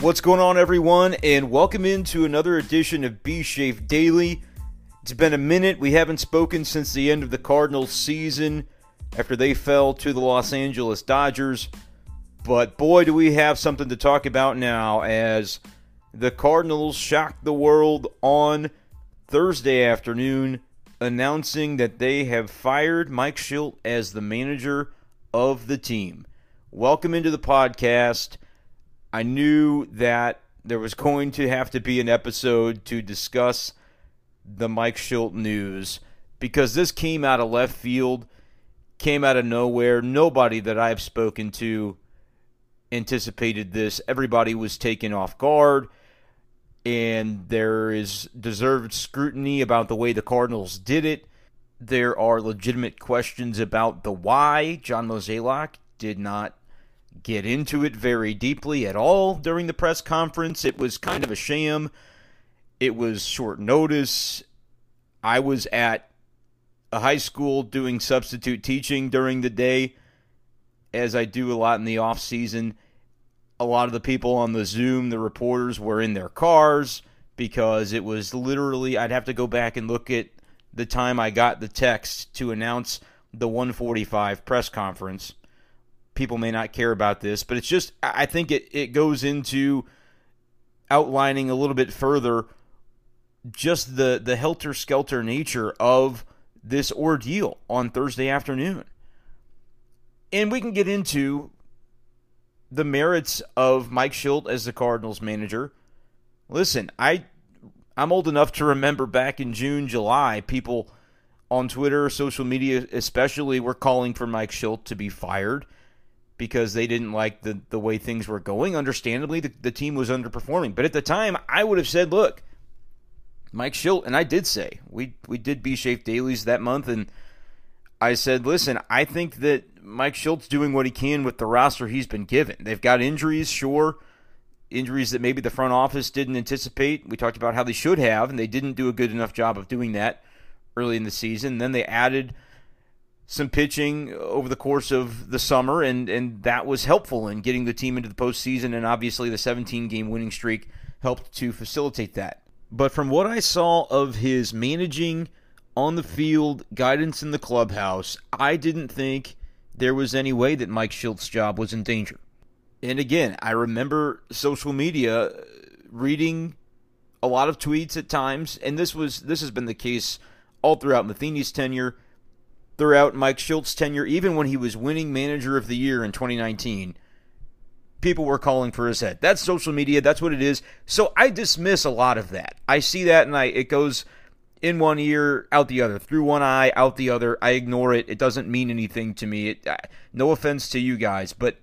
What's going on, everyone, and welcome into another edition of B Shape Daily. It's been a minute. We haven't spoken since the end of the Cardinals season after they fell to the Los Angeles Dodgers. But boy, do we have something to talk about now as the Cardinals shocked the world on Thursday afternoon, announcing that they have fired Mike Shildt as the manager of the team. Welcome into the podcast. I knew that there was going to have to be an episode to discuss the Mike Shildt news because this came out of left field, came out of nowhere. Nobody that I've spoken to anticipated this. Everybody was taken off guard, and there is deserved scrutiny about the way the Cardinals did it. There are legitimate questions about the why John Mozeliak did not get into it very deeply at all during the press conference. It was kind of a sham. It was short notice. I was at a high school doing substitute teaching during the day, as I do a lot in the off season. A lot of the people on the Zoom, the reporters, were in their cars because it was literally, I'd have to go back and look at the time I got the text to announce the 145 press conference people may not care about this, but it's just I think it, it goes into outlining a little bit further just the the helter skelter nature of this ordeal on Thursday afternoon. And we can get into the merits of Mike Shildt as the Cardinals manager. Listen, I I'm old enough to remember back in June, July, people on Twitter, social media especially, were calling for Mike Shildt to be fired because they didn't like the, the way things were going. Understandably, the, the team was underperforming. But at the time, I would have said, look, Mike Shildt, and I did say, we, we did B Shape dailies that month, and I said, listen, I think that Mike Shildt's doing what he can with the roster he's been given. They've got injuries, sure, injuries that maybe the front office didn't anticipate. We talked about how they should have, and they didn't do a good enough job of doing that early in the season. Then they added – some pitching over the course of the summer, and, and that was helpful in getting the team into the postseason. And obviously, the 17 game winning streak helped to facilitate that. But from what I saw of his managing on the field, guidance in the clubhouse, I didn't think there was any way that Mike Shildt's job was in danger. And again, I remember social media uh, reading a lot of tweets at times, and this was this has been the case all throughout Matheny's tenure throughout Mike Shildt's tenure, even when he was winning Manager of the Year in 2019, people were calling for his head. That's social media. That's what it is. So I dismiss a lot of that. I see that, and I it goes in one ear, out the other, through one eye, out the other. I ignore it. It doesn't mean anything to me. It, no offense to you guys, but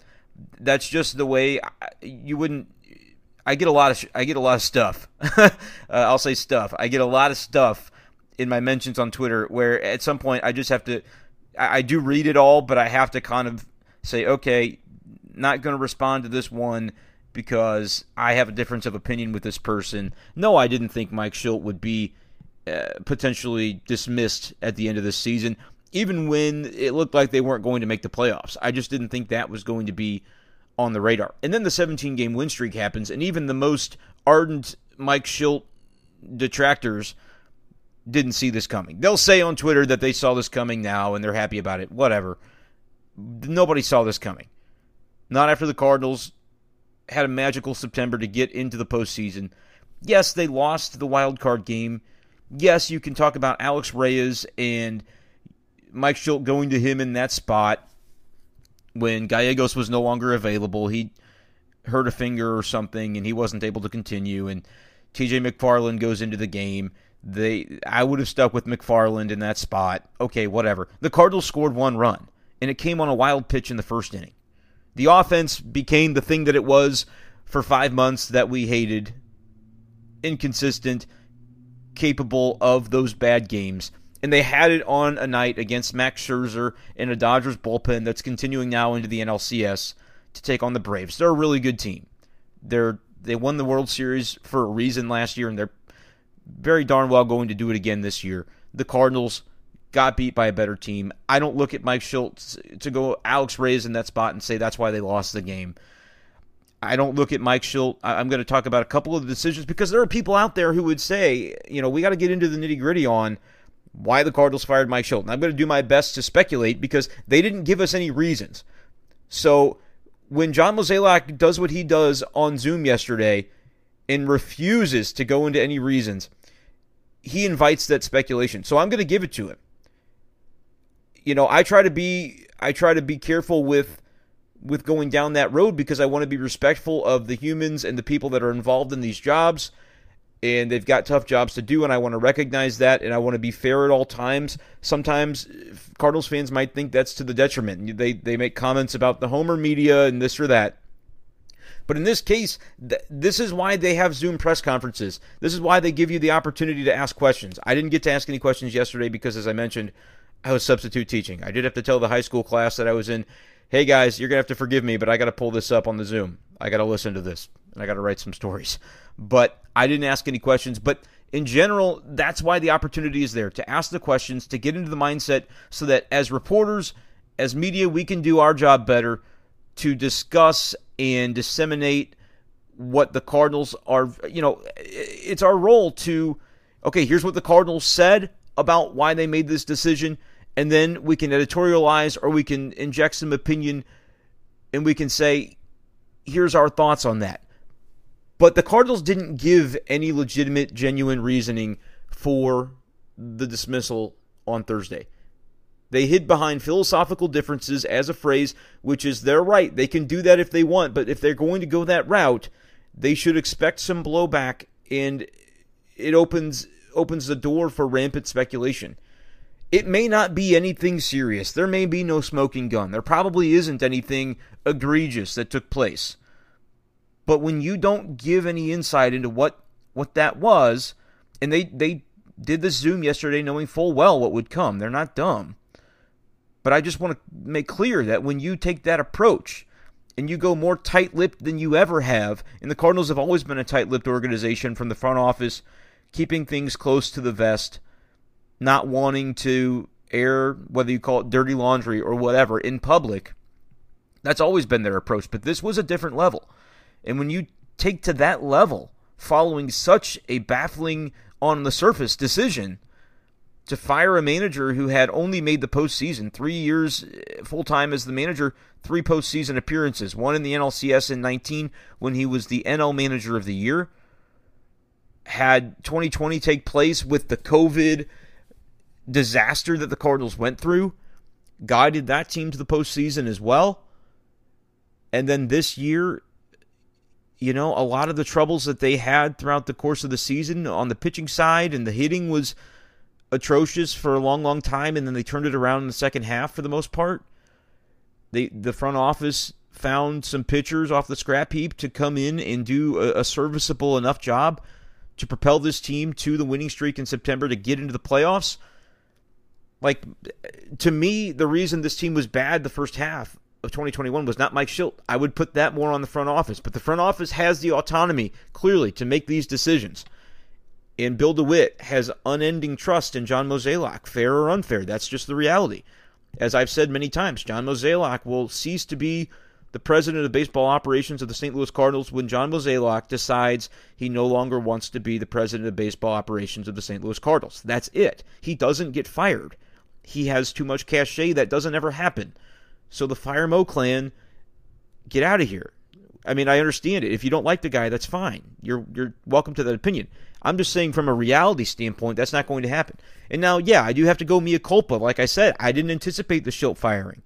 that's just the way you wouldn't. I get a lot of I get a lot of stuff. uh, I'll say stuff. I get a lot of stuff in my mentions on Twitter where at some point I just have to I, I do read it all, but I have to kind of say, okay, not going to respond to this one because I have a difference of opinion with this person. No, I didn't think Mike Shildt would be uh, potentially dismissed at the end of this season, even when it looked like they weren't going to make the playoffs. I just didn't think that was going to be on the radar. And then the 17 game win streak happens, and even the most ardent Mike Shildt detractors didn't see this coming. They'll say on Twitter that they saw this coming now and they're happy about it. Whatever. Nobody saw this coming. Not after the Cardinals had a magical September to get into the postseason. Yes, they lost the wild card game. Yes, you can talk about Alex Reyes and Mike Shildt going to him in that spot when Gallegos was no longer available. He hurt a finger or something and he wasn't able to continue. And TJ McFarland goes into the game. They, I would have stuck with McFarland in that spot. Okay, whatever. The Cardinals scored one run, and it came on a wild pitch in the first inning. The offense became the thing that it was for five months that we hated. Inconsistent, capable of those bad games. And they had it on a night against Max Scherzer in a Dodgers bullpen that's continuing now into the NLCS to take on the Braves. They're a really good team. They're they won the World Series for a reason last year, and they're very darn well going to do it again this year. The Cardinals got beat by a better team. I don't look at Mike Shildt to go Alex Reyes in that spot and say that's why they lost the game. I don't look at Mike Shildt. I'm going to talk about a couple of the decisions because there are people out there who would say, you know, we got to get into the nitty gritty on why the Cardinals fired Mike Shildt. And I'm going to do my best to speculate because they didn't give us any reasons. So when John Mozeliak does what he does on Zoom yesterday and refuses to go into any reasons, he invites that speculation. So I'm going to give it to him. You know, I try to be I try to be careful with with going down that road because I want to be respectful of the humans and the people that are involved in these jobs and they've got tough jobs to do, and I want to recognize that, and I want to be fair at all times. Sometimes Cardinals fans might think that's to the detriment. They they make comments about the Homer media and this or that. But in this case, th- this is why they have Zoom press conferences. This is why they give you the opportunity to ask questions. I didn't get to ask any questions yesterday because, as I mentioned, I was substitute teaching. I did have to tell the high school class that I was in, hey guys, you're going to have to forgive me, but I got to pull this up on the Zoom. I got to listen to this, and I got to write some stories. But I didn't ask any questions. But in general, that's why the opportunity is there to ask the questions, to get into the mindset so that as reporters, as media, we can do our job better to discuss and disseminate what the Cardinals are. You know, it's our role to, okay, here's what the Cardinals said about why they made this decision. And then we can editorialize or we can inject some opinion and we can say, here's our thoughts on that. But the Cardinals didn't give any legitimate, genuine reasoning for the dismissal on Thursday. They hid behind philosophical differences as a phrase, which is their right. They can do that if they want, but if they're going to go that route, they should expect some blowback and it opens opens the door for rampant speculation. It may not be anything serious. There may be no smoking gun. There probably isn't anything egregious that took place. But when you don't give any insight into what what that was, and they they did the Zoom yesterday knowing full well what would come. They're not dumb. But I just want to make clear that when you take that approach and you go more tight lipped than you ever have, and the Cardinals have always been a tight lipped organization from the front office, keeping things close to the vest, not wanting to air, whether you call it dirty laundry or whatever, in public. That's always been their approach. But this was a different level. And when you take to that level, following such a baffling on the surface decision to fire a manager who had only made the postseason, three years eh, full time as the manager, three postseason appearances, one in the NLCS in 19 when he was the NL manager of the year. Had 2020 take place with the COVID disaster that the Cardinals went through, guided that team to the postseason as well. And then this year, you know, a lot of the troubles that they had throughout the course of the season on the pitching side and the hitting was atrocious for a long, long time, and then they turned it around in the second half for the most part. They the front office found some pitchers off the scrap heap to come in and do a, a serviceable enough job to propel this team to the winning streak in September to get into the playoffs. Like to me, the reason this team was bad the first half of 2021 was not Mike Shildt. I would put that more on the front office, but the front office has the autonomy clearly to make these decisions. And Bill DeWitt has unending trust in John Mozeliak, fair or unfair. That's just the reality. As I've said many times, John Mozeliak will cease to be the president of baseball operations of the St. Louis Cardinals when John Mozeliak decides he no longer wants to be the president of baseball operations of the St. Louis Cardinals. That's it. He doesn't get fired. He has too much cachet. That doesn't ever happen. So the Fire Mo clan, get out of here. I mean, I understand it. If you don't like the guy, that's fine. You're you're welcome to that opinion. I'm just saying from a reality standpoint, that's not going to happen. And now, yeah, I do have to go mea culpa. Like I said, I didn't anticipate the Shildt firing.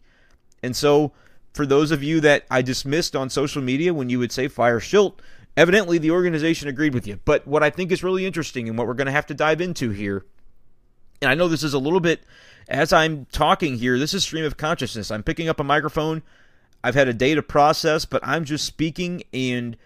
And so for those of you that I dismissed on social media when you would say fire Shildt, evidently the organization agreed with you. But what I think is really interesting and what we're going to have to dive into here, and I know this is a little bit as I'm talking here, this is stream of consciousness. I'm picking up a microphone. I've had a day to process, but I'm just speaking and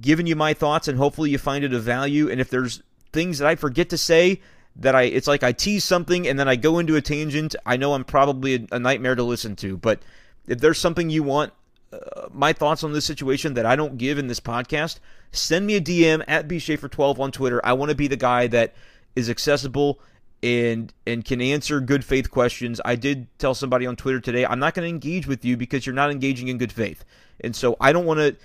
giving you my thoughts, and hopefully you find it of value. And if there's things that I forget to say, that I it's like I tease something and then I go into a tangent. I know I'm probably a, a nightmare to listen to, but if there's something you want uh, my thoughts on this situation that I don't give in this podcast, send me a DM at bshafer12 on Twitter. I want to be the guy that is accessible and and can answer good faith questions. I did tell somebody on Twitter today, I'm not going to engage with you because you're not engaging in good faith. And so I don't want to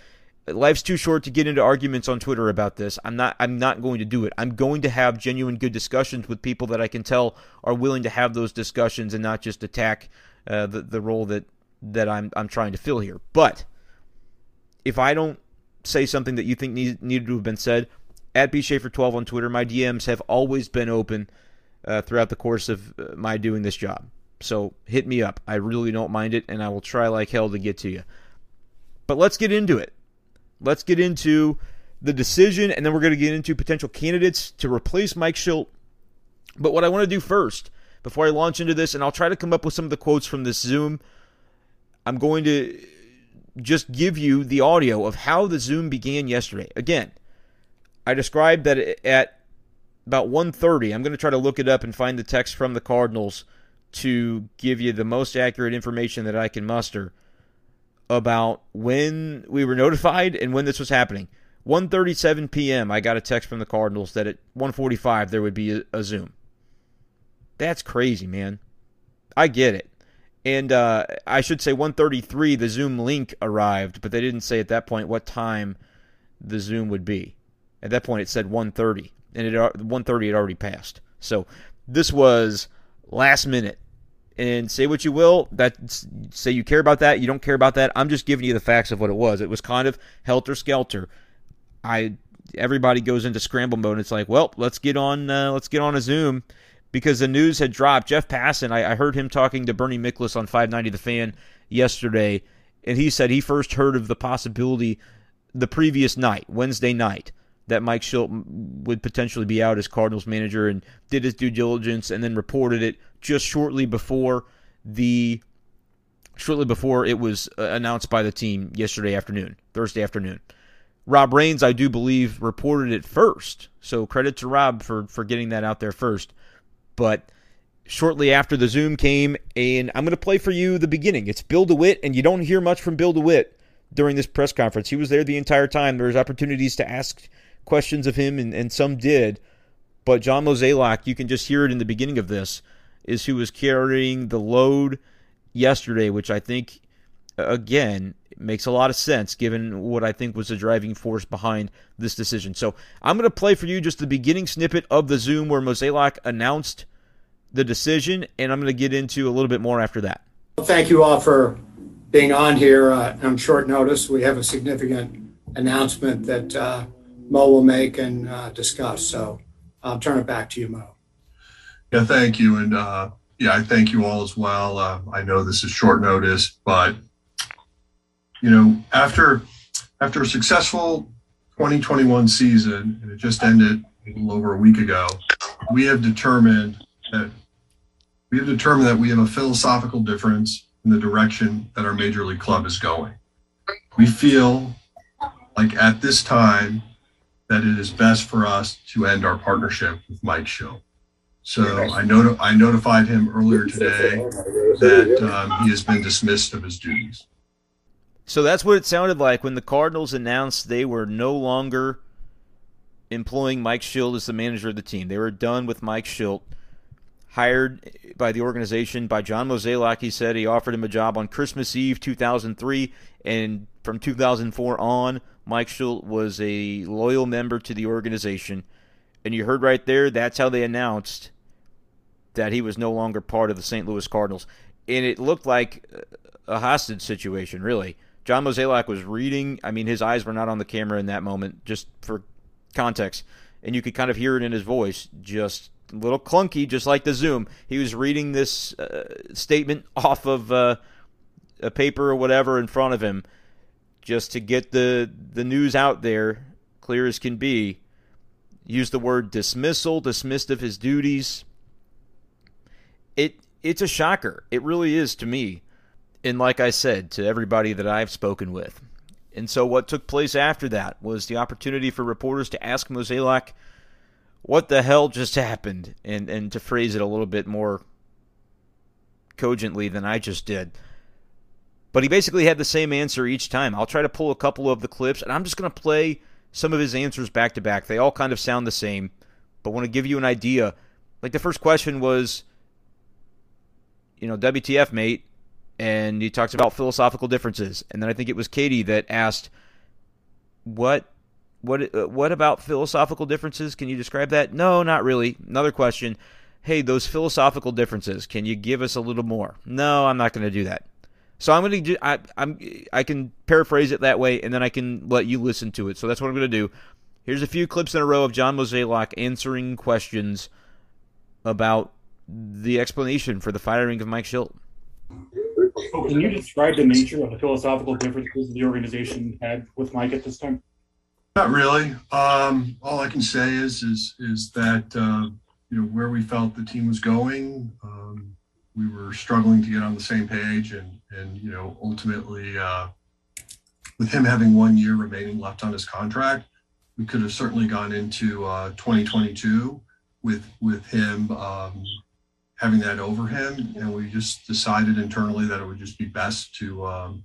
life's too short to get into arguments on Twitter about this. I'm not I'm not going to do it. I'm going to have genuine good discussions with people that I can tell are willing to have those discussions and not just attack uh, the the role that that I'm I'm trying to fill here. But if I don't say something that you think need, needed to have been said, at bshafer12 on Twitter, my DMs have always been open uh, throughout the course of uh, my doing this job. So hit me up. I really don't mind it, and I will try like hell to get to you. But let's get into it. Let's get into the decision, and then we're going to get into potential candidates to replace Mike Shildt. But what I want to do first, before I launch into this, and I'll try to come up with some of the quotes from this Zoom, I'm going to just give you the audio of how the Zoom began yesterday. Again, I described that at about 1:30, I'm going to try to look it up and find the text from the Cardinals to give you the most accurate information that I can muster about when we were notified and when this was happening. 1:37 p.m. I got a text from the Cardinals that at 1:45 there would be a, a Zoom. That's crazy, man. I get it. And uh, I should say 1:33 the Zoom link arrived, but they didn't say at that point what time the Zoom would be. At that point it said 1:30 and it 130 had already passed. So this was last minute and say what you will that say you care about that you don't care about that i'm just giving you the facts of what it was. It was kind of helter skelter. I everybody goes into scramble mode it's like well let's get on uh, let's get on a zoom because the news had dropped. Jeff passan I, I heard him talking to bernie miklasz on 590 the fan yesterday and he said he first heard of the possibility the previous night wednesday night that Mike Shildt would potentially be out as Cardinals manager and did his due diligence and then reported it just shortly before the shortly before it was uh, announced by the team yesterday afternoon, Thursday afternoon. Rob Rains, I do believe, reported it first. So credit to Rob for for getting that out there first. But shortly after the Zoom came, and I'm going to play for you the beginning. It's Bill DeWitt, and you don't hear much from Bill DeWitt during this press conference. He was there the entire time. There was opportunities to ask questions of him, and, and some did. But John Mozeliak, you can just hear it in the beginning of this, is who was carrying the load yesterday, which I think, again, makes a lot of sense given what I think was the driving force behind this decision. So I'm going to play for you just the beginning snippet of the Zoom where Mozeliak announced the decision, and I'm going to get into a little bit more after that. Thank you all for being on here uh, on short notice. We have a significant announcement that uh, Mo will make and uh, discuss. So I'll turn it back to you, Mo. Yeah, thank you. And uh, yeah, I thank you all as well. Uh, I know this is short notice, but you know, after after a successful 2021 season, and it just ended a little over a week ago, we have determined that we have determined that we have a philosophical difference in the direction that our major league club is going. We feel like at this time that it is best for us to end our partnership with Mike Shildt. So I, not- I notified him earlier today that um, he has been dismissed of his duties. So that's what it sounded like when the Cardinals announced they were no longer employing Mike Shildt as the manager of the team. They were done with Mike Shildt, hired by the organization by John Mozeliak. He said he offered him a job on Christmas Eve 2003, and from 2004 on, Mike Shildt was a loyal member to the organization. And you heard right there, that's how they announced that he was no longer part of the St. Louis Cardinals. And it looked like a hostage situation, really. John Mozeliak was reading. I mean, his eyes were not on the camera in that moment, just for context. And you could kind of hear it in his voice, just a little clunky, just like the Zoom. He was reading this uh, statement off of uh, a paper or whatever in front of him just to get the the news out there clear as can be. Use the word dismissal, dismissed of his duties. It it's a shocker. It really is to me. And like I said, to everybody that I've spoken with. And so what took place after that was the opportunity for reporters to ask Mozeliak what the hell just happened and, and to phrase it a little bit more cogently than I just did. But he basically had the same answer each time. I'll try to pull a couple of the clips, and I'm just going to play some of his answers back to back. They all kind of sound the same, but want to give you an idea. Like the first question was, you know, WTF, mate? And he talks about philosophical differences. And then I think it was Katie that asked, what what uh, what about philosophical differences? Can you describe that? No, not really. Another question. Hey, those philosophical differences, can you give us a little more? No, I'm not going to do that. So I'm going to I I'm I can paraphrase it that way and then I can let you listen to it. So that's what I'm going to do. Here's a few clips in a row of John Mozeliak answering questions about the explanation for the firing of Mike Shildt. Oh, can you describe the nature of the philosophical differences the organization had with Mike at this time? Not really. Um, all I can say is is is that uh, you know where we felt the team was going. Um, we were struggling to get on the same page, and and you know ultimately uh, with him having one year remaining left on his contract, we could have certainly gone into uh, 2022 with with him um, having that over him, and we just decided internally that it would just be best to um,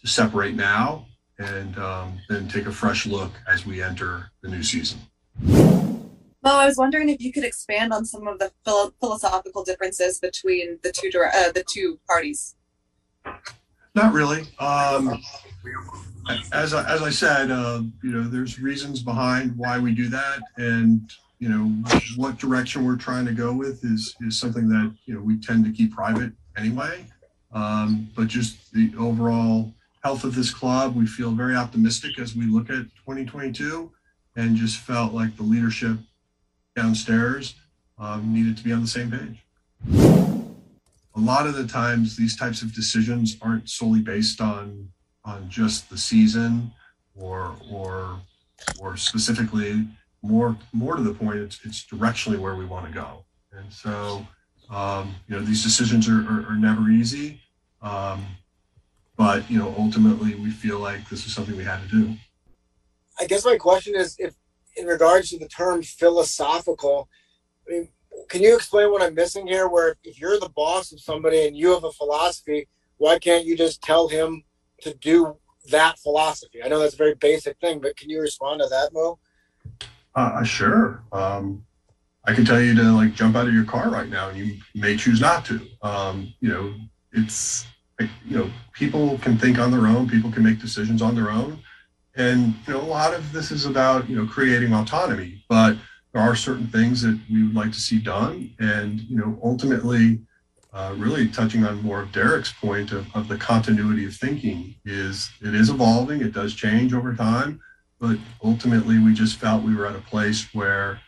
to separate now and um, then take a fresh look as we enter the new season. Well, I was wondering if you could expand on some of the philosophical differences between the two uh, the two parties. Not really. Um, as I, as I said, uh, you know, there's reasons behind why we do that, and you know what direction we're trying to go with is is something that you know we tend to keep private anyway. Um, but just the overall health of this club. We feel very optimistic as we look at 2022 and just felt like the leadership downstairs um, needed to be on the same page. A lot of the times, these types of decisions aren't solely based on on just the season or or or specifically more more to the point it's, it's directionally where we want to go. And so um, you know these decisions are, are, are never easy um, but you know ultimately we feel like this is something we had to do. I guess my question is if in regards to the term philosophical i mean can you explain what i'm missing here? Where if you're the boss of somebody and you have a philosophy why can't you just tell him to do that philosophy? I know that's a very basic thing but can you respond to that mo? Uh, sure. Um, i can tell you to like jump out of your car right now and you may choose not to. Um, you know it's you know, people can think on their own, people can make decisions on their own. And, you know, a lot of this is about, you know, creating autonomy, but there are certain things that we would like to see done. And, you know, ultimately, uh, really touching on more of Derek's point of, of the continuity of thinking is it is evolving, it does change over time, but ultimately we just felt we were at a place where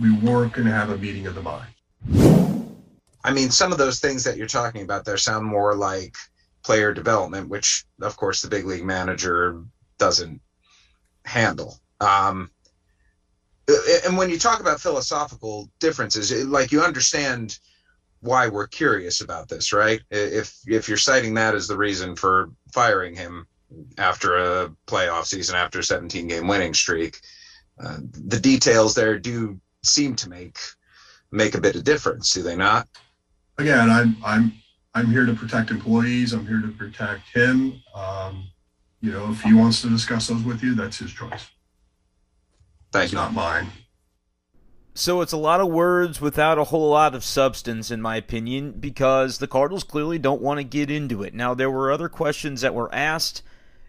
we weren't going to have a meeting of the mind. I mean, some of those things that you're talking about there sound more like player development, which, of course, the big league manager doesn't handle. Um, and when you talk about philosophical differences, like you understand why we're curious about this, right? If if you're citing that as the reason for firing him after a playoff season, after a 17 game winning streak, uh, the details there do seem to make make a bit of difference, do they not? again, I'm I'm I'm here to protect employees. I'm here to protect him. Um, you know, if he wants to discuss those with you, that's his choice. You. Not mine. So it's a lot of words without a whole lot of substance, in my opinion, because the Cardinals clearly don't want to get into it. Now, there were other questions that were asked.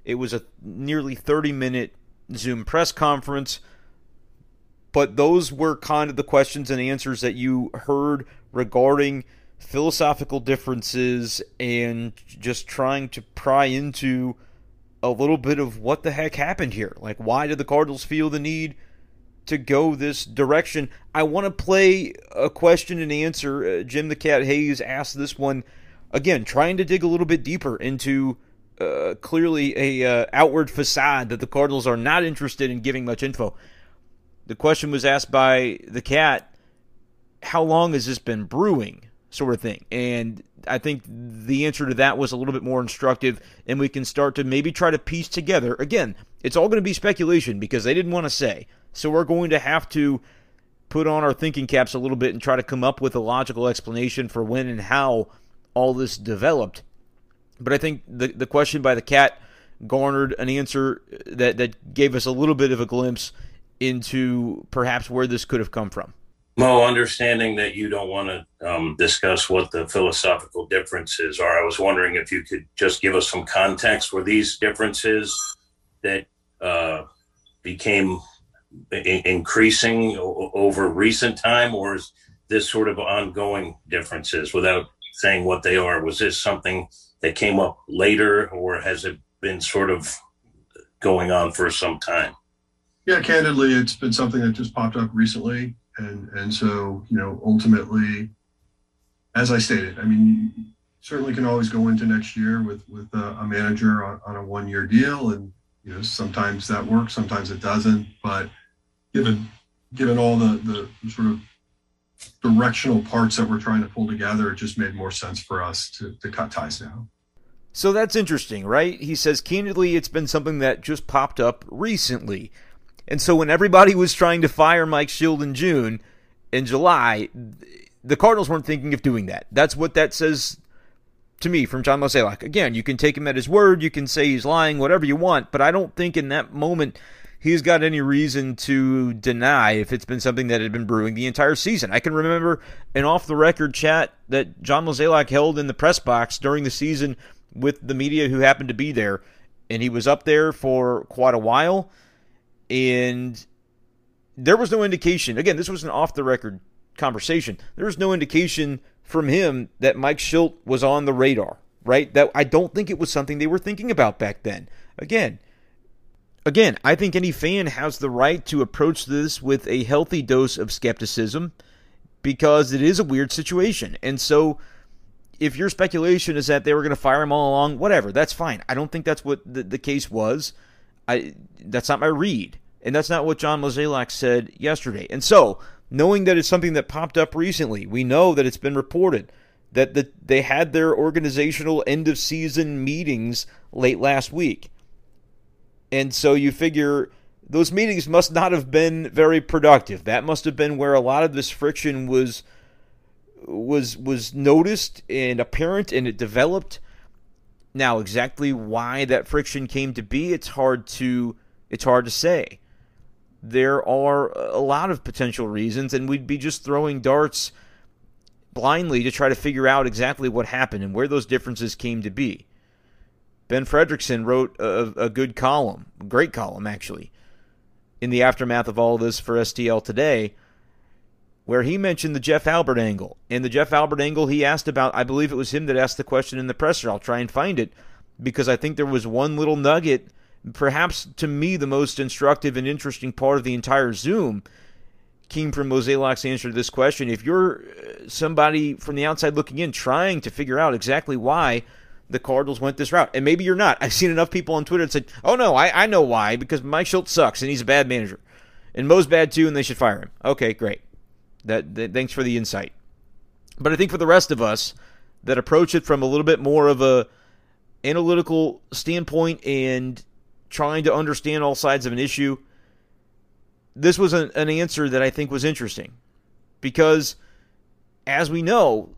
It was a nearly 30 minute Zoom press conference, but those were kind of the questions and answers that you heard regarding philosophical differences and just trying to pry into a little bit of what the heck happened here. Like, why did the Cardinals feel the need to go this direction? I want to play a question and answer. Uh, Jim the Cat Hayes asked this one again, trying to dig a little bit deeper into uh, clearly a uh, outward facade that the Cardinals are not interested in giving much info. The question was asked by the Cat, "How long has this been brewing?" sort of thing. And I think the answer to that was a little bit more instructive, and we can start to maybe try to piece together. Again, it's all going to be speculation because they didn't want to say. So we're going to have to put on our thinking caps a little bit and try to come up with a logical explanation for when and how all this developed. But I think the the question by the cat garnered an answer that that gave us a little bit of a glimpse into perhaps where this could have come from. Mo, understanding that you don't want to um, discuss what the philosophical differences are, I was wondering if you could just give us some context. Were these differences that uh, became increasing over recent time, or is this sort of ongoing differences without saying what they are? Was this something that came up later, or has it been sort of going on for some time? Yeah, candidly, it's been something that just popped up recently, and and so you know, ultimately, as I stated, I mean, you certainly can always go into next year with with a, a manager on, on a one year deal, and you know, sometimes that works, sometimes it doesn't. But given given all the the sort of directional parts that we're trying to pull together, it just made more sense for us to to cut ties now. So that's interesting, right? He says, candidly, it's been something that just popped up recently. And so when everybody was trying to fire Mike Shildt in June, in July, the Cardinals weren't thinking of doing that. That's what that says to me from John Mozeliak. Again, you can take him at his word, you can say he's lying, whatever you want, but I don't think in that moment he's got any reason to deny if it's been something that had been brewing the entire season. I can remember an off the record chat that John Mozeliak held in the press box during the season with the media who happened to be there, and he was up there for quite a while, and there was no indication. Again, this was an off the record conversation. There was no indication from him that Mike Shildt was on the radar, right? That I don't think it was something they were thinking about back then. Again, again, I think any fan has the right to approach this with a healthy dose of skepticism because it is a weird situation. And so if your speculation is that they were going to fire him all along, whatever, that's fine. I don't think that's what the, the case was. I that's not my read, and that's not what John Mozeliak said yesterday. And so, knowing that it's something that popped up recently, we know that it's been reported that the, they had their organizational end of season meetings late last week, and so you figure those meetings must not have been very productive. That must have been where a lot of this friction was was was noticed and apparent and it developed. Now, exactly why that friction came to be, it's hard to it's hard to say. There are a lot of potential reasons, and we'd be just throwing darts blindly to try to figure out exactly what happened and where those differences came to be. Ben Frederickson wrote a, a good column, great column actually, in the aftermath of all of this for STL today where he mentioned the Jeff Albert angle. And the Jeff Albert angle he asked about, I believe it was him that asked the question in the presser. I'll try and find it because I think there was one little nugget, perhaps to me the most instructive and interesting part of the entire Zoom came from Mozeliak's answer to this question. If you're uh, somebody from the outside looking in trying to figure out exactly why the Cardinals went this route, and maybe you're not. I've seen enough people on Twitter that said, oh no, I, I know why, because Mike Shildt sucks and he's a bad manager. And Mo's bad too, and they should fire him. Okay, great. That, that thanks for the insight. But I think for the rest of us that approach it from a little bit more of a analytical standpoint and trying to understand all sides of an issue, this was an, an answer that I think was interesting because, as we know,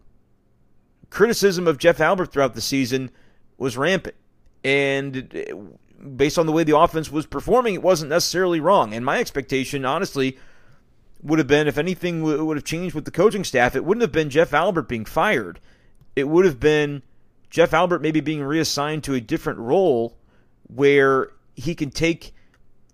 criticism of Jeff Albert throughout the season was rampant. And based on the way the offense was performing, it wasn't necessarily wrong. And my expectation, honestly, would have been if anything would have changed with the coaching staff, it wouldn't have been Jeff Albert being fired. It would have been Jeff Albert maybe being reassigned to a different role where he can take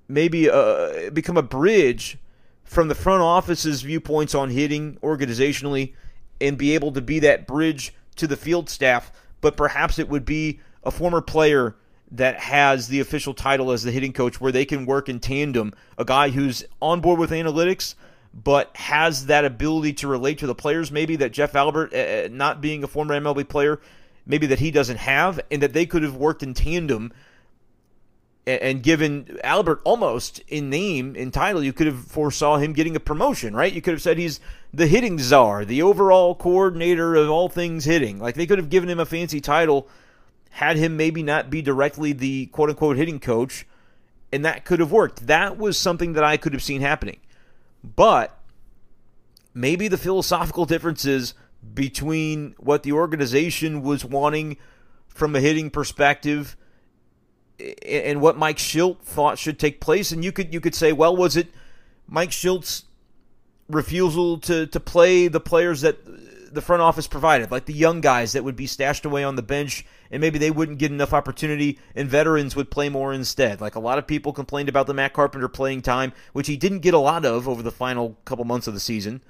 maybe uh, become a bridge from the front office's viewpoints on hitting organizationally and be able to be that bridge to the field staff. But perhaps it would be a former player that has the official title as the hitting coach where they can work in tandem. A guy who's on board with analytics but has that ability to relate to the players, maybe that Jeff Albert, uh, not being a former MLB player, maybe that he doesn't have, and that they could have worked in tandem and, given Albert almost in name, in title, you could have foresaw him getting a promotion, right? You could have said he's the hitting czar, the overall coordinator of all things hitting. Like they could have given him a fancy title, had him maybe not be directly the quote unquote hitting coach, and that could have worked. That was something that I could have seen happening. But maybe the philosophical differences between what the organization was wanting from a hitting perspective and what Mike Shildt thought should take place. And you could you could say, well, was it Mike Shildt's refusal to, to play the players that the front office provided, like the young guys that would be stashed away on the bench and maybe they wouldn't get enough opportunity and veterans would play more instead. Like a lot of people complained about the Matt Carpenter playing time, which he didn't get a lot of over the final couple months of the season.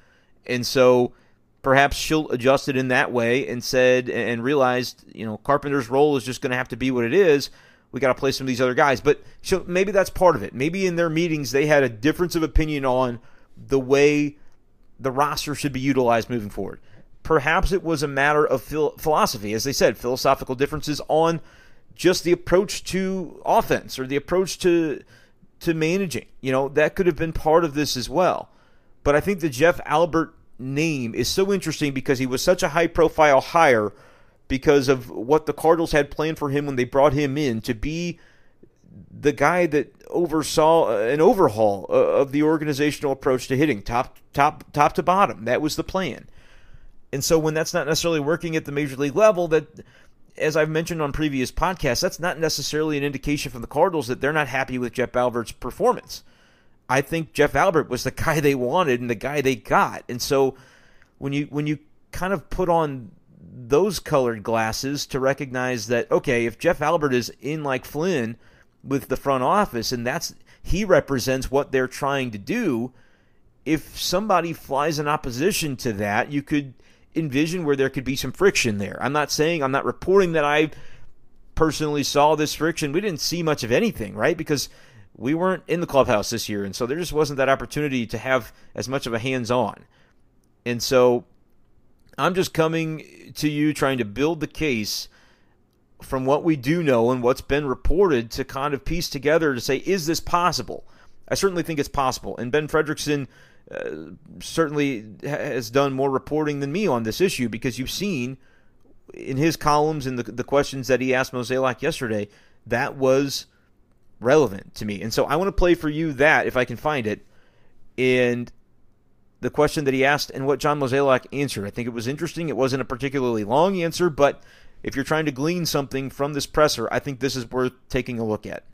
And so perhaps Shildt adjusted in that way and said and realized, you know, Carpenter's role is just going to have to be what it is. We got to play some of these other guys. But so maybe that's part of it. Maybe in their meetings they had a difference of opinion on the way the roster should be utilized moving forward. Perhaps it was a matter of philosophy, as they said, philosophical differences on just the approach to offense or the approach to to managing. You know, that could have been part of this as well. But I think the Jeff Albert name is so interesting because he was such a high profile hire because of what the Cardinals had planned for him when they brought him in to be the guy that oversaw uh, an overhaul uh, of the organizational approach to hitting top top top to bottom. That was the plan. And so when that's not necessarily working at the major league level, that as I've mentioned on previous podcasts, that's not necessarily an indication from the Cardinals that they're not happy with Jeff Albert's performance. I think Jeff Albert was the guy they wanted and the guy they got. And so when you when you kind of put on those colored glasses to recognize that okay, if Jeff Albert is in like Flynn with the front office and that's he represents what they're trying to do, if somebody flies in opposition to that, you could envision where there could be some friction there. I'm not saying, I'm not reporting that I personally saw this friction. We didn't see much of anything, right? Because we weren't in the clubhouse this year, and so there just wasn't that opportunity to have as much of a hands on. And so I'm just coming to you trying to build the case from what we do know and what's been reported to kind of piece together to say, is this possible? I certainly think it's possible. And Ben Frederickson uh, certainly has done more reporting than me on this issue because you've seen in his columns and the, the questions that he asked Mozeliak yesterday, that was relevant to me. And so I want to play for you that if I can find it. And the question that he asked and what John Mozeliak answered. I think it was interesting. It wasn't a particularly long answer, but if you're trying to glean something from this presser, I think this is worth taking a look at.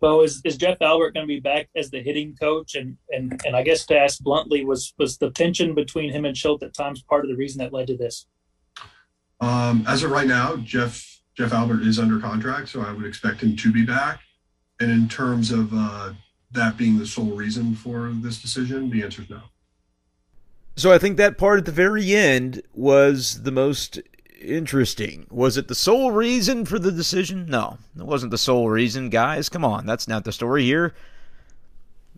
Well, is, is Jeff Albert going to be back as the hitting coach? And, and and I guess to ask bluntly, was was the tension between him and Shildt at times part of the reason that led to this? Um, as of right now, Jeff Jeff Albert is under contract, so I would expect him to be back. And in terms of uh, that being the sole reason for this decision, the answer is no. So I think that part at the very end was the most interesting. Was it the sole reason for the decision? No, it wasn't the sole reason, guys. Come on, that's not the story here.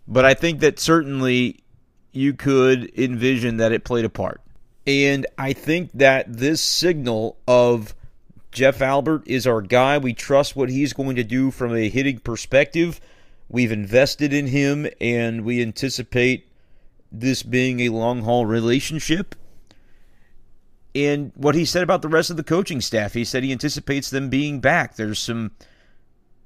But I think that certainly you could envision that it played a part. And I think that this signal of Jeff Albert is our guy. We trust what he's going to do from a hitting perspective. We've invested in him and we anticipate this being a long haul relationship. And what he said about the rest of the coaching staff, he said he anticipates them being back. There's some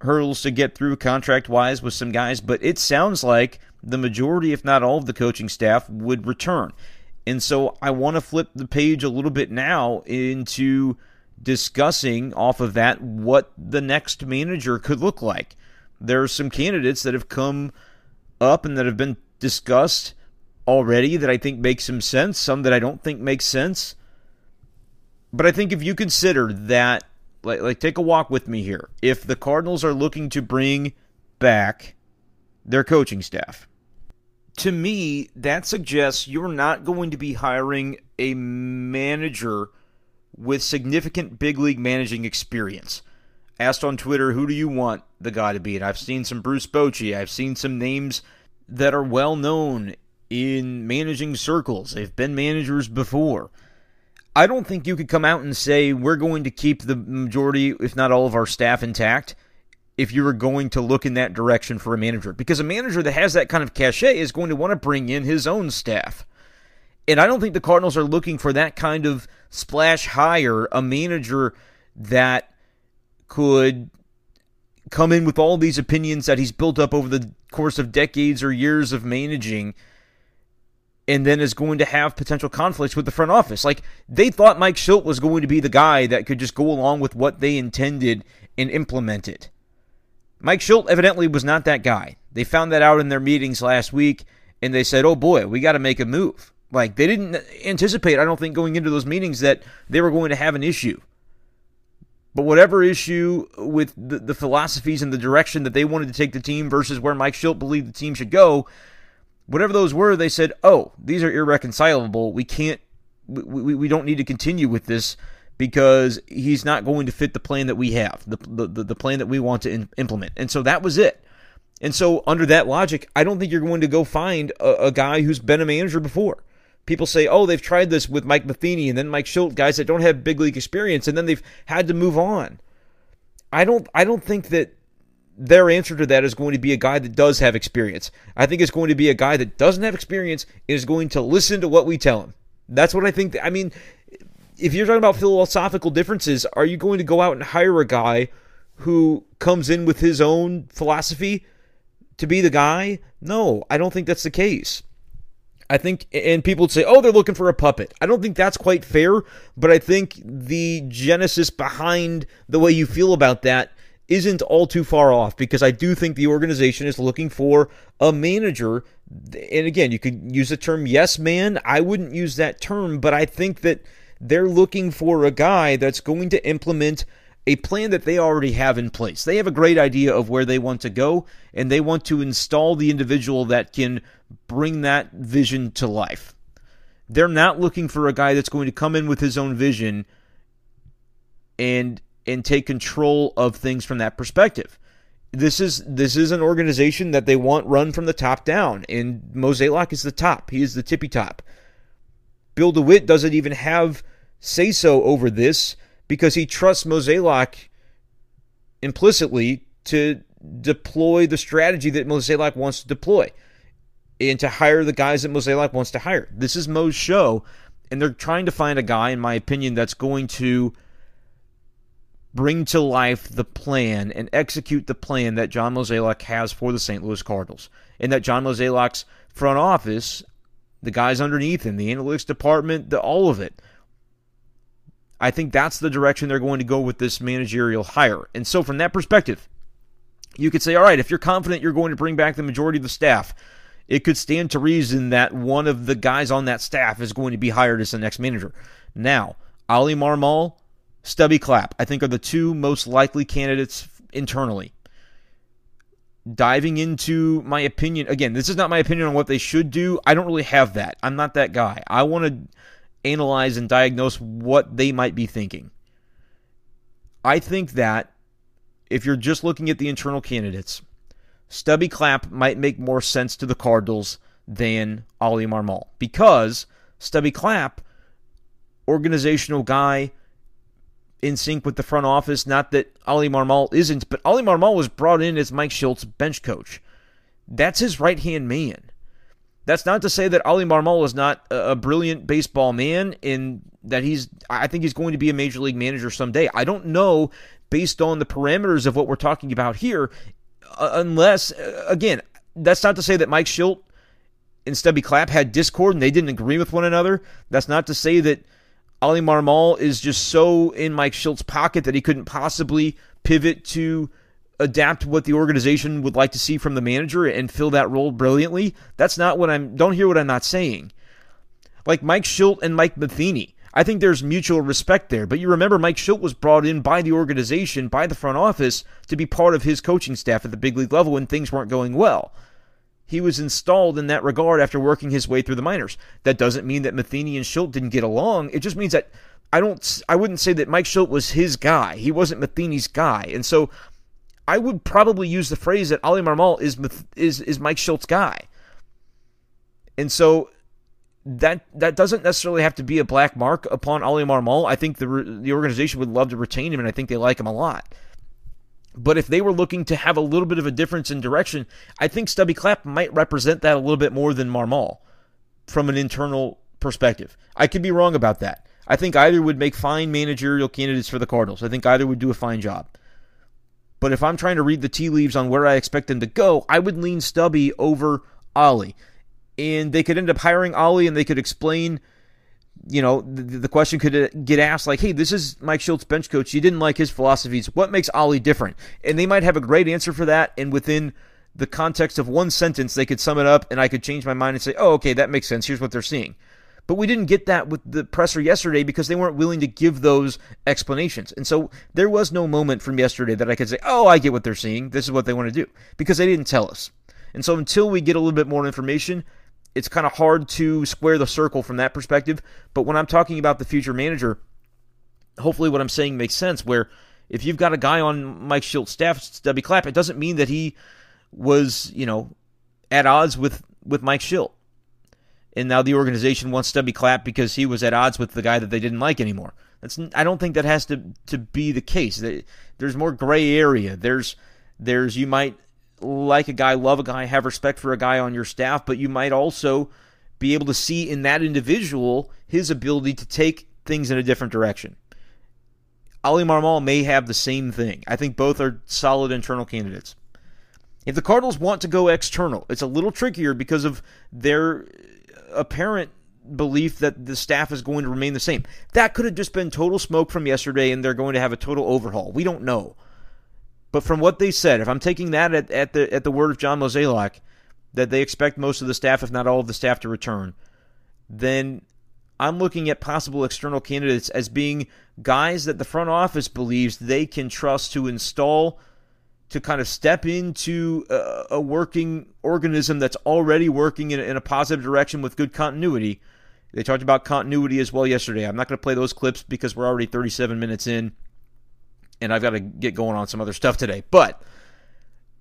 hurdles to get through contract wise with some guys, but it sounds like the majority, if not all of the coaching staff, would return. And so I want to flip the page a little bit now into discussing off of that what the next manager could look like. There are some candidates that have come up and that have been discussed already that I think make some sense, some that I don't think make sense. But I think if you consider that, like, like take a walk with me here. If the Cardinals are looking to bring back their coaching staff, to me, that suggests you're not going to be hiring a manager with significant big league managing experience. Asked on Twitter, who do you want the guy to be? And I've seen some Bruce Bochy. I've seen some names that are well known in managing circles. They've been managers before. I don't think you could come out and say we're going to keep the majority, if not all of our staff intact, if you were going to look in that direction for a manager. Because a manager that has that kind of cachet is going to want to bring in his own staff. And I don't think the Cardinals are looking for that kind of splash hire, a manager that could come in with all these opinions that he's built up over the course of decades or years of managing and then is going to have potential conflicts with the front office. Like they thought Mike Shildt was going to be the guy that could just go along with what they intended and implement it. Mike Shildt evidently was not that guy. They found that out in their meetings last week and they said, "Oh boy, we got to make a move." Like they didn't anticipate, I don't think, going into those meetings that they were going to have an issue. But whatever issue with the, the philosophies and the direction that they wanted to take the team versus where Mike Shildt believed the team should go, whatever those were, they said, "Oh, these are irreconcilable. We can't. We, we, we don't need to continue with this." Because he's not going to fit the plan that we have, the, the, the plan that we want to in, implement. And so that was it. And so, under that logic, I don't think you're going to go find a, a, guy who's been a manager before. People say, oh, they've tried this with Mike Matheny and then Mike Shildt, guys that don't have big league experience, and then they've had to move on. I don't, I don't think that their answer to that is going to be a guy that does have experience. I think it's going to be a guy that doesn't have experience is going to listen to what we tell him. That's what I think. I mean, if you're talking about philosophical differences, are you going to go out and hire a guy who comes in with his own philosophy to be the guy? No, I don't think that's the case. I think, and people would say, oh, they're looking for a puppet. I don't think that's quite fair, but I think the genesis behind the way you feel about that isn't all too far off because I do think the organization is looking for a manager. And again, you could use the term yes man. I wouldn't use that term, but I think that they're looking for a guy that's going to implement a plan that they already have in place. They have a great idea of where they want to go, and they want to install the individual that can bring that vision to life. They're not looking for a guy that's going to come in with his own vision and and take control of things from that perspective. This is this is an organization that they want run from the top down, and Mozeliak is the top. He is the tippy top. Bill DeWitt doesn't even have say so over this because he trusts Mozeliak implicitly to deploy the strategy that Mozeliak wants to deploy and to hire the guys that Mozeliak wants to hire. This is Mo's show, and they're trying to find a guy, in my opinion, that's going to bring to life the plan and execute the plan that John Mozeliak has for the St. Louis Cardinals. And that John Mozeliak's front office the guys underneath him, the analytics department, the, all of it. I think that's the direction they're going to go with this managerial hire. And so, from that perspective, you could say, all right, if you're confident you're going to bring back the majority of the staff, it could stand to reason that one of the guys on that staff is going to be hired as the next manager. Now, Oli Marmol, Stubby Clapp, I think are the two most likely candidates internally. Diving into my opinion again this is not my opinion on what they should do. I don't really have that. I'm not that guy. I want to analyze and diagnose what they might be thinking. I think that if you're just looking at the internal candidates stubby clapp might make more sense to the cardinals than oli marmol because stubby clapp organizational guy in sync with the front office. Not that Oli Marmol isn't, but Oli Marmol was brought in as Mike Shildt's bench coach. That's his right hand man. That's not to say that Oli Marmol is not a, brilliant baseball man and that he's, I think he's going to be a major league manager someday. I don't know based on the parameters of what we're talking about here, uh, unless, uh, again, that's not to say that Mike Shildt and Stubby Clapp had discord and they didn't agree with one another. That's not to say that Oli Marmol is just so in Mike Shildt's pocket that he couldn't possibly pivot to adapt what the organization would like to see from the manager and fill that role brilliantly. That's not what I'm don't hear what I'm not saying. Like Mike Shildt and Mike Matheny. I think there's mutual respect there. But you remember Mike Shildt was brought in by the organization, by the front office, to be part of his coaching staff at the big league level when things weren't going well he was installed in that regard after working his way through the minors. That doesn't mean that Matheny and Shildt didn't get along. It just means that I don't I wouldn't say that Mike Shildt was his guy. He wasn't Matheny's guy. And so I would probably use the phrase that Oli Marmol is is is Mike Shildt's guy. And so that that doesn't necessarily have to be a black mark upon Oli Marmol. I think the the organization would love to retain him and I think they like him a lot. But if they were looking to have a little bit of a difference in direction, I think Stubby Clapp might represent that a little bit more than Marmol from an internal perspective. I could be wrong about that. I think either would make fine managerial candidates for the Cardinals. I think either would do a fine job. But if I'm trying to read the tea leaves on where I expect them to go, I would lean Stubby over Oli. And they could end up hiring Oli and they could explain you know, the, the, question could uh, get asked like, "Hey, this is Mike Shildt's, bench coach. You didn't like his philosophies. What makes Oli different?" And they might have a great answer for that. And within the context of one sentence, they could sum it up, and I could change my mind and say, "Oh, okay, that makes sense. Here's what they're seeing." But we didn't get that with the presser yesterday because they weren't willing to give those explanations. And so there was no moment from yesterday that I could say, oh, I get what they're seeing. This is what they want to do because they didn't tell us. And so until we get a little bit more information, it's kind of hard to square the circle from that perspective. But when I'm talking about the future manager, hopefully what I'm saying makes sense. Where if you've got a guy on Mike Shildt's staff, Stubby Clapp, it doesn't mean that he was, you know, at odds with, with Mike Shildt and now the organization wants Stubby Clapp because he was at odds with the guy that they didn't like anymore. That's I don't think that has to to be the case. There's more gray area. There's there's you might like a guy, love a guy, have respect for a guy on your staff, but you might also be able to see in that individual his ability to take things in a different direction. Oli Marmol may have the same thing. I think both are solid internal candidates. If the Cardinals want to go external, it's a little trickier because of their apparent belief that the staff is going to remain the same. That could have just been total smoke from yesterday and they're going to have a total overhaul. We don't know. But from what they said, if I'm taking that at, at the at the word of John Mozeliak, that they expect most of the staff, if not all of the staff, to return, then I'm looking at possible external candidates as being guys that the front office believes they can trust to install to kind of step into a, a working organism that's already working in, in, a positive direction with good continuity. They talked about continuity as well yesterday. I'm not going to play those clips because we're already 37 minutes in and I've got to get going on some other stuff today. But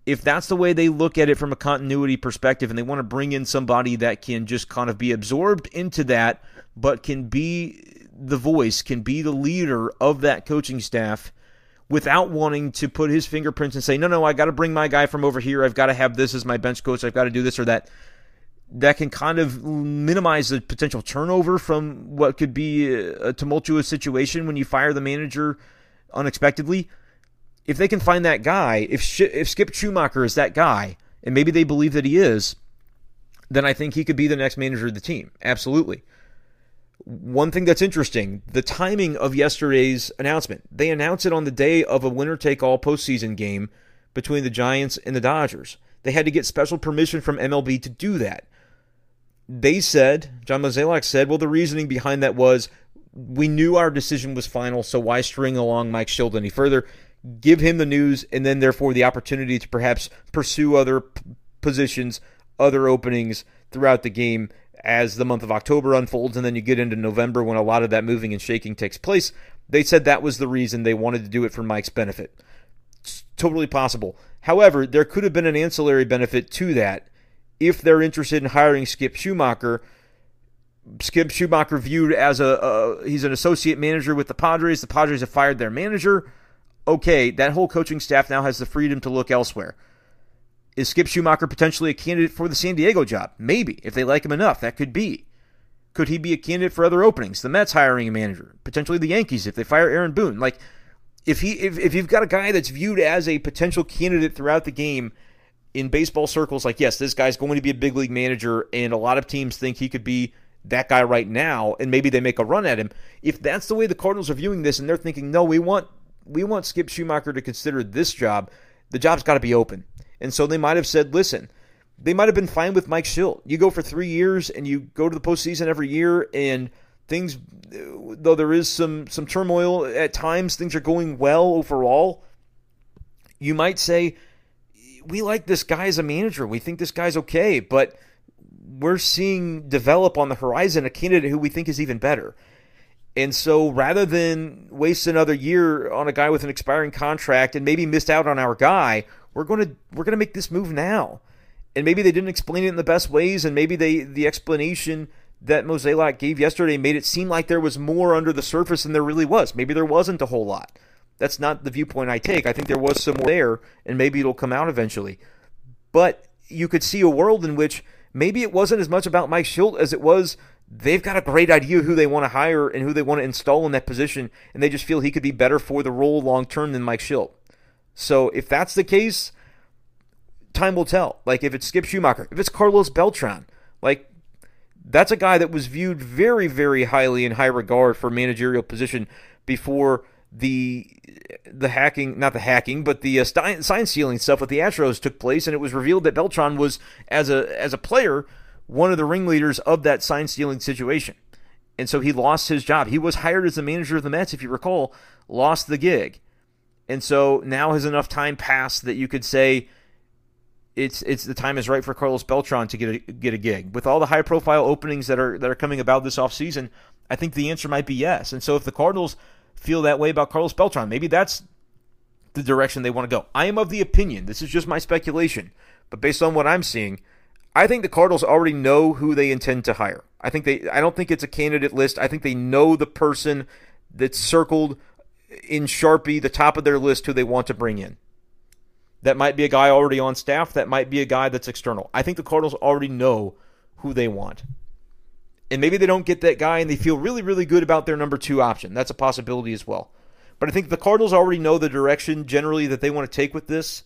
if that's the way they look at it from a continuity perspective and they want to bring in somebody that can just kind of be absorbed into that, but can be the voice, can be the leader of that coaching staff without wanting to put his fingerprints and say, no, no, I got to bring my guy from over here. I've got to have this as my bench coach. I've got to do this or that. That can kind of minimize the potential turnover from what could be a tumultuous situation when you fire the manager unexpectedly. If they can find that guy, if if Skip Schumaker is that guy, and maybe they believe that he is, then I think he could be the next manager of the team. Absolutely. One thing that's interesting the timing of yesterday's announcement. They announced it on the day of a winner take all postseason game between the Giants and the Dodgers. They had to get special permission from MLB to do that. They said, John Mozeliak said, well, the reasoning behind that was we knew our decision was final, so why string along Mike Shildt any further? Give him the news, and then therefore the opportunity to perhaps pursue other p- positions, other openings throughout the game as the month of October unfolds and then you get into November when a lot of that moving and shaking takes place. They said that was the reason they wanted to do it for Mike's benefit. It's totally possible. However, there could have been an ancillary benefit to that if they're interested in hiring Skip Schumaker. Skip Schumaker viewed as a, a he's an associate manager with the Padres. The Padres have fired their manager. Okay, that whole coaching staff now has the freedom to look elsewhere. Is Skip Schumaker potentially a candidate for the San Diego job? Maybe, if they like him enough. That could be. Could he be a candidate for other openings? The Mets hiring a manager, potentially the Yankees if they fire Aaron Boone. Like, if he if, if you've got a guy that's viewed as a potential candidate throughout the game in baseball circles, like yes, this guy's going to be a big league manager, and a lot of teams think he could be that guy right now, and maybe they make a run at him. If that's the way the Cardinals are viewing this, and they're thinking, no, we want we want Skip Schumaker to consider this job, the job's got to be open. And so they might have said, listen, they might have been fine with Mike Shildt. You go for three years and you go to the postseason every year, and things, though there is some some turmoil at times, things are going well overall. You might say, we like this guy as a manager. We think this guy's okay, but we're seeing develop on the horizon a candidate who we think is even better. And so rather than waste another year on a guy with an expiring contract and maybe missed out on our guy, we're going to we're going to make this move now. And maybe they didn't explain it in the best ways, and maybe they the explanation that Mozeliak gave yesterday made it seem like there was more under the surface than there really was. Maybe there wasn't a whole lot. That's not the viewpoint I take. I think there was some more there, and maybe it'll come out eventually. But you could see a world in which maybe it wasn't as much about Mike Shildt as it was they've got a great idea who they want to hire and who they want to install in that position, and they just feel he could be better for the role long term than Mike Shildt. So if that's the case, time will tell. Like if it's Skip Schumaker, if it's Carlos Beltran, like that's a guy that was viewed very, very highly in high regard for managerial position before the the hacking, not the hacking, but the uh, sign stealing stuff with the Astros took place, and it was revealed that Beltran was as a as a player one of the ringleaders of that sign stealing situation. And so he lost his job. He was hired as the manager of the Mets, if you recall, lost the gig. And so now has enough time passed that you could say it's it's the time is right for Carlos Beltran to get a get a gig. With all the high profile openings that are that are coming about this offseason, I think the answer might be yes. And so if the Cardinals feel that way about Carlos Beltran, maybe that's the direction they want to go. I am of the opinion, this is just my speculation, but based on what I'm seeing, I think the Cardinals already know who they intend to hire. I think they I don't think it's a candidate list. I think they know the person that's circled in Sharpie the top of their list who they want to bring in. That might be a guy already on staff, that might be a guy that's external. I think the Cardinals already know who they want. And maybe they don't get that guy and they feel really, really good about their number two option. That's a possibility as well. But I think the Cardinals already know the direction generally that they want to take with this.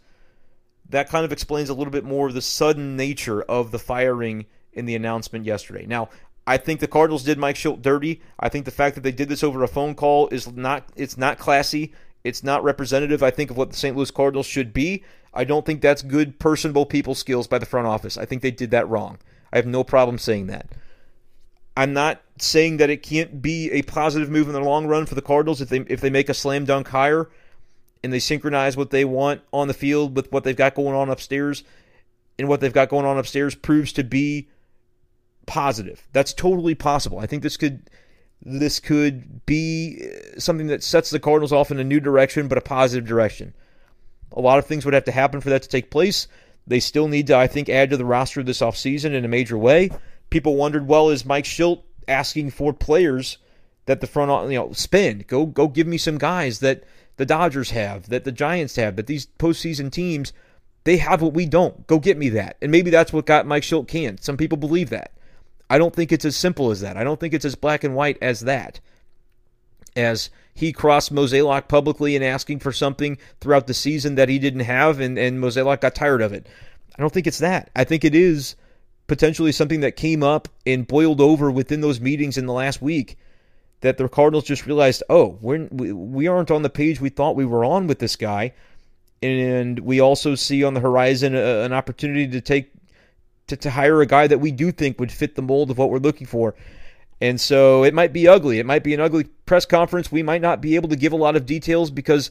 That kind of explains a little bit more of the sudden nature of the firing in the announcement yesterday. Now, I think the Cardinals did Mike Shildt dirty. I think the fact that they did this over a phone call is not it's not classy. It's not representative, I think, of what the St. Louis Cardinals should be. I don't think that's good personable people skills by the front office. I think they did that wrong. I have no problem saying that. I'm not saying that it can't be a positive move in the long run for the Cardinals if they if they make a slam dunk hire and they synchronize what they want on the field with what they've got going on upstairs and what they've got going on upstairs proves to be positive. That's totally possible. I think this could this could be uh, something that sets the Cardinals off in a new direction, but a positive direction. A lot of things would have to happen for that to take place. They still need to, I think, add to the roster this offseason in a major way. People wondered, well, is Mike Shildt asking for players that the front, you know, spend? Go, go, give me some guys that the Dodgers have, that the Giants have, that these postseason teams they have what we don't. Go get me that, and maybe that's what got Mike Shildt canned. Some people believe that. I don't think it's as simple as that. I don't think it's as black and white as that. As he crossed Mozeliak publicly and asking for something throughout the season that he didn't have, and, and Mozeliak got tired of it. I don't think it's that. I think it is potentially something that came up and boiled over within those meetings in the last week that the Cardinals just realized, oh, we're, we, aren't on the page we thought we were on with this guy. And we also see on the horizon a, an opportunity to take to, to hire a guy that we do think would fit the mold of what we're looking for. And so it might be ugly. It might be an ugly press conference. We might not be able to give a lot of details because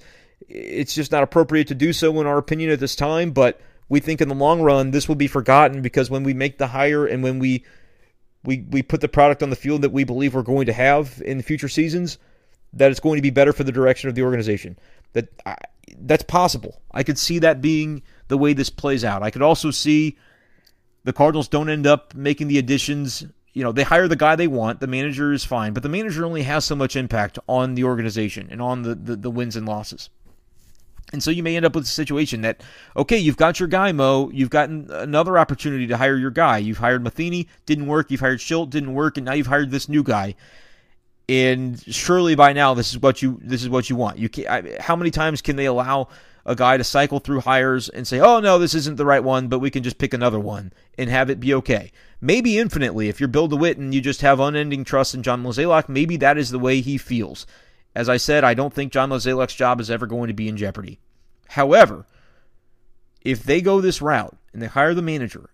it's just not appropriate to do so, in our opinion, at this time. But we think in the long run, this will be forgotten because when we make the hire and when we we we put the product on the field that we believe we're going to have in future seasons, that it's going to be better for the direction of the organization. That I, that's possible. I could see that being the way this plays out. I could also see the Cardinals don't end up making the additions. You know, they hire the guy they want. The manager is fine, but the manager only has so much impact on the organization and on the, the, the wins and losses. And so you may end up with a situation that, okay, you've got your guy, Mo. You've gotten another opportunity to hire your guy. You've hired Matheny, didn't work. You've hired Shildt, didn't work, and now you've hired this new guy. And surely by now, this is what you this is what you want. You can, I, how many times can they allow a guy to cycle through hires and say, oh, no, this isn't the right one, but we can just pick another one and have it be okay. Maybe infinitely. If you're Bill DeWitt and you just have unending trust in John Mozeliak, maybe that is the way he feels. As I said, I don't think John Mozeliak's job is ever going to be in jeopardy. However, if they go this route and they hire the manager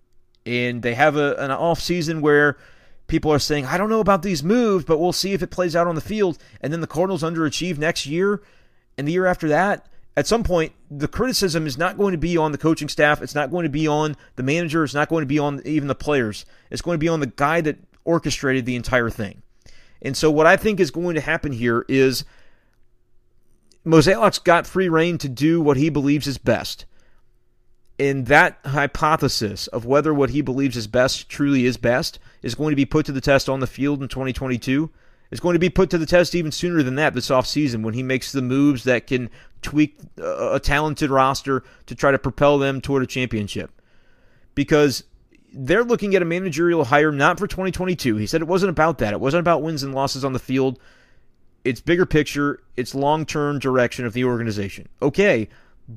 and they have a, an off season where people are saying, I don't know about these moves, but we'll see if it plays out on the field, and then the Cardinals underachieve next year and the year after that, at some point, the criticism is not going to be on the coaching staff. It's not going to be on the manager. It's not going to be on even the players. It's going to be on the guy that orchestrated the entire thing. And so, what I think is going to happen here is Mozeliak's got free rein to do what he believes is best. And that hypothesis of whether what he believes is best truly is best is going to be put to the test on the field in 2022 is going to be put to the test even sooner than that this offseason when he makes the moves that can tweak a talented roster to try to propel them toward a championship. Because they're looking at a managerial hire not for 2022. He said it wasn't about that. It wasn't about wins and losses on the field. It's bigger picture, it's long term direction of the organization. Okay,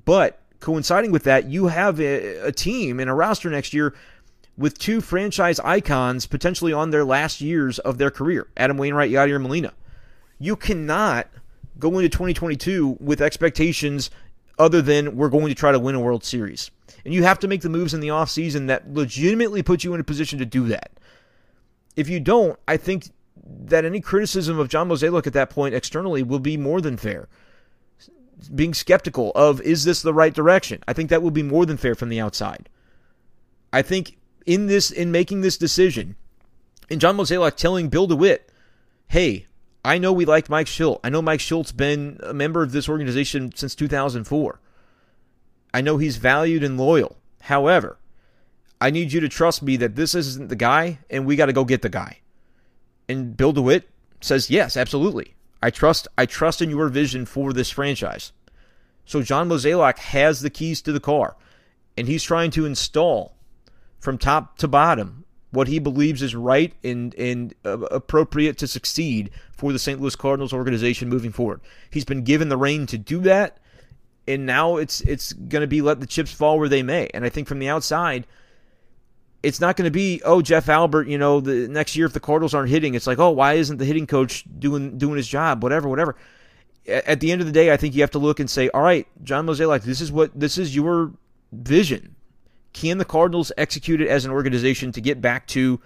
but coinciding with that, you have a, a team and a roster next year with two franchise icons potentially on their last years of their career Adam Wainwright, Yadier Molina. You cannot go into 2022 with expectations other than we're going to try to win a World Series. And you have to make the moves in the offseason that legitimately put you in a position to do that. If you don't, I think that any criticism of John Mozeliak at that point externally will be more than fair. Being skeptical of is this the right direction? I think that will be more than fair from the outside. I think in this in making this decision, and John Mozeliak telling Bill DeWitt, "Hey, I know we like Mike Shildt. I know Mike Shildt's been a member of this organization since 2004. I know he's valued and loyal. However, I need you to trust me that this isn't the guy, and we got to go get the guy." And Bill DeWitt says, "Yes, absolutely. I trust. I trust in your vision for this franchise." So John Mozeliak has the keys to the car, and he's trying to install from top to bottom what he believes is right and and uh, appropriate to succeed for the St. Louis Cardinals organization moving forward. He's been given the rein to do that, and now it's it's going to be let the chips fall where they may. And I think from the outside, it's not going to be oh Jeff Albert, you know, the next year if the Cardinals aren't hitting, it's like oh why isn't the hitting coach doing doing his job? Whatever, whatever. At the end of the day, I think you have to look and say, all right, John Mozeliak, this is what this is your vision can the Cardinals execute it as an organization to get back to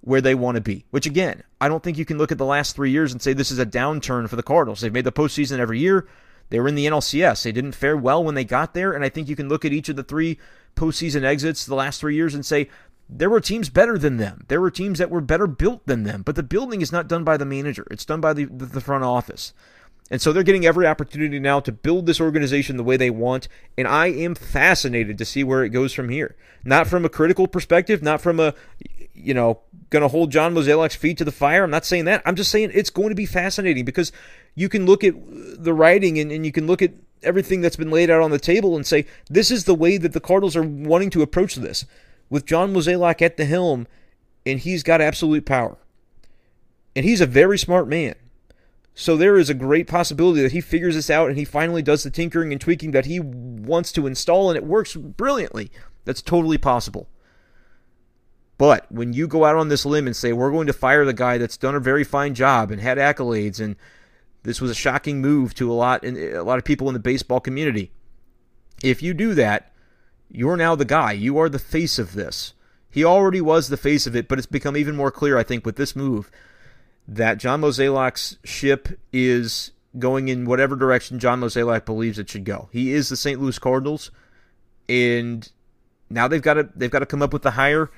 where they want to be? Which, again, I don't think you can look at the last three years and say this is a downturn for the Cardinals. They've made the postseason every year. They were in the NLCS. They didn't fare well when they got there. And I think you can look at each of the three postseason exits the last three years and say there were teams better than them. There were teams that were better built than them. But the building is not done by the manager, it's done by the, the front office. And so they're getting every opportunity now to build this organization the way they want. And I am fascinated to see where it goes from here. Not from a critical perspective, not from a, you know, going to hold John Mozeliak's feet to the fire. I'm not saying that. I'm just saying it's going to be fascinating because you can look at the writing and, and you can look at everything that's been laid out on the table and say, this is the way that the Cardinals are wanting to approach this. With John Mozeliak at the helm, and he's got absolute power. And he's a very smart man. So there is a great possibility that he figures this out and he finally does the tinkering and tweaking that he wants to install and it works brilliantly. That's totally possible. But when you go out on this limb and say, we're going to fire the guy that's done a very fine job and had accolades, and this was a shocking move to a lot, a lot of people in the baseball community. If you do that, you're now the guy. You are the face of this. He already was the face of it, but it's become even more clear, I think, with this move that John Mozeliak's ship is going in whatever direction John Mozeliak believes it should go. He is the St. Louis Cardinals, and now they've got to they've got to come up with the hire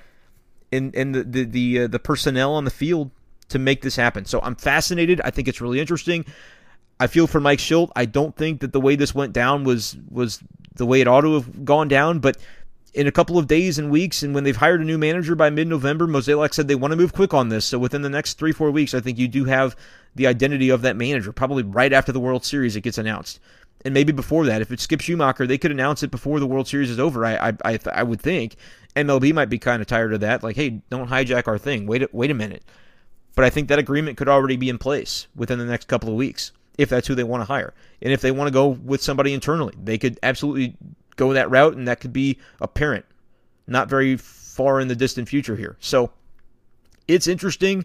and and the the the, uh, the personnel on the field to make this happen. So I'm fascinated. I think it's really interesting. I feel for Mike Shildt. I don't think that the way this went down was was the way it ought to have gone down, but in a couple of days and weeks, and when they've hired a new manager by mid-November, Mozeliak said they want to move quick on this. So within the next three, four weeks, I think you do have the identity of that manager. Probably right after the World Series, it gets announced, and maybe before that. If it's Skip Schumaker, they could announce it before the World Series is over. I, I, I, I would think MLB might be kind of tired of that. Like, hey, don't hijack our thing. Wait, wait a minute. But I think that agreement could already be in place within the next couple of weeks if that's who they want to hire. And if they want to go with somebody internally, they could absolutely go that route, and that could be apparent not very far in the distant future here. So it's interesting.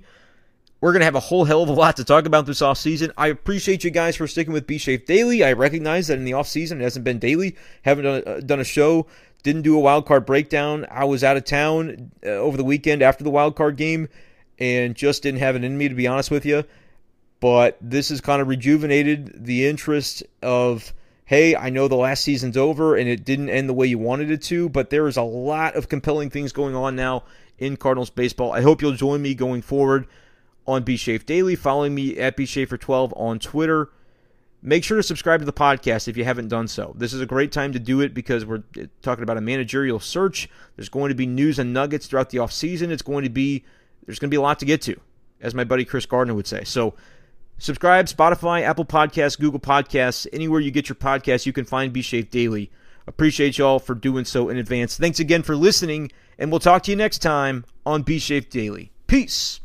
We're going to have a whole hell of a lot to talk about this offseason. I appreciate you guys for sticking with B Shape Daily. I recognize that in the offseason it hasn't been daily. Haven't done a, done a show. Didn't do a wild card breakdown. I was out of town uh, over the weekend after the wild card game and just didn't have it in me, to be honest with you. But this has kind of rejuvenated the interest of hey, I know the last season's over and it didn't end the way you wanted it to, but there is a lot of compelling things going on now in Cardinals baseball. I hope you'll join me going forward on B Shafe Daily, following me at B 12 on Twitter. Make sure to subscribe to the podcast if you haven't done so. This is a great time to do it because we're uh, talking about a managerial search. There's going to be news and nuggets throughout the offseason. It's going to be there's going to be a lot to get to, as my buddy Chris Gardner would say. So Subscribe, Spotify, Apple Podcasts, Google Podcasts, anywhere you get your podcasts, you can find B Shape Daily. Appreciate y'all for doing so in advance. Thanks again for listening, and we'll talk to you next time on B Shape Daily. Peace.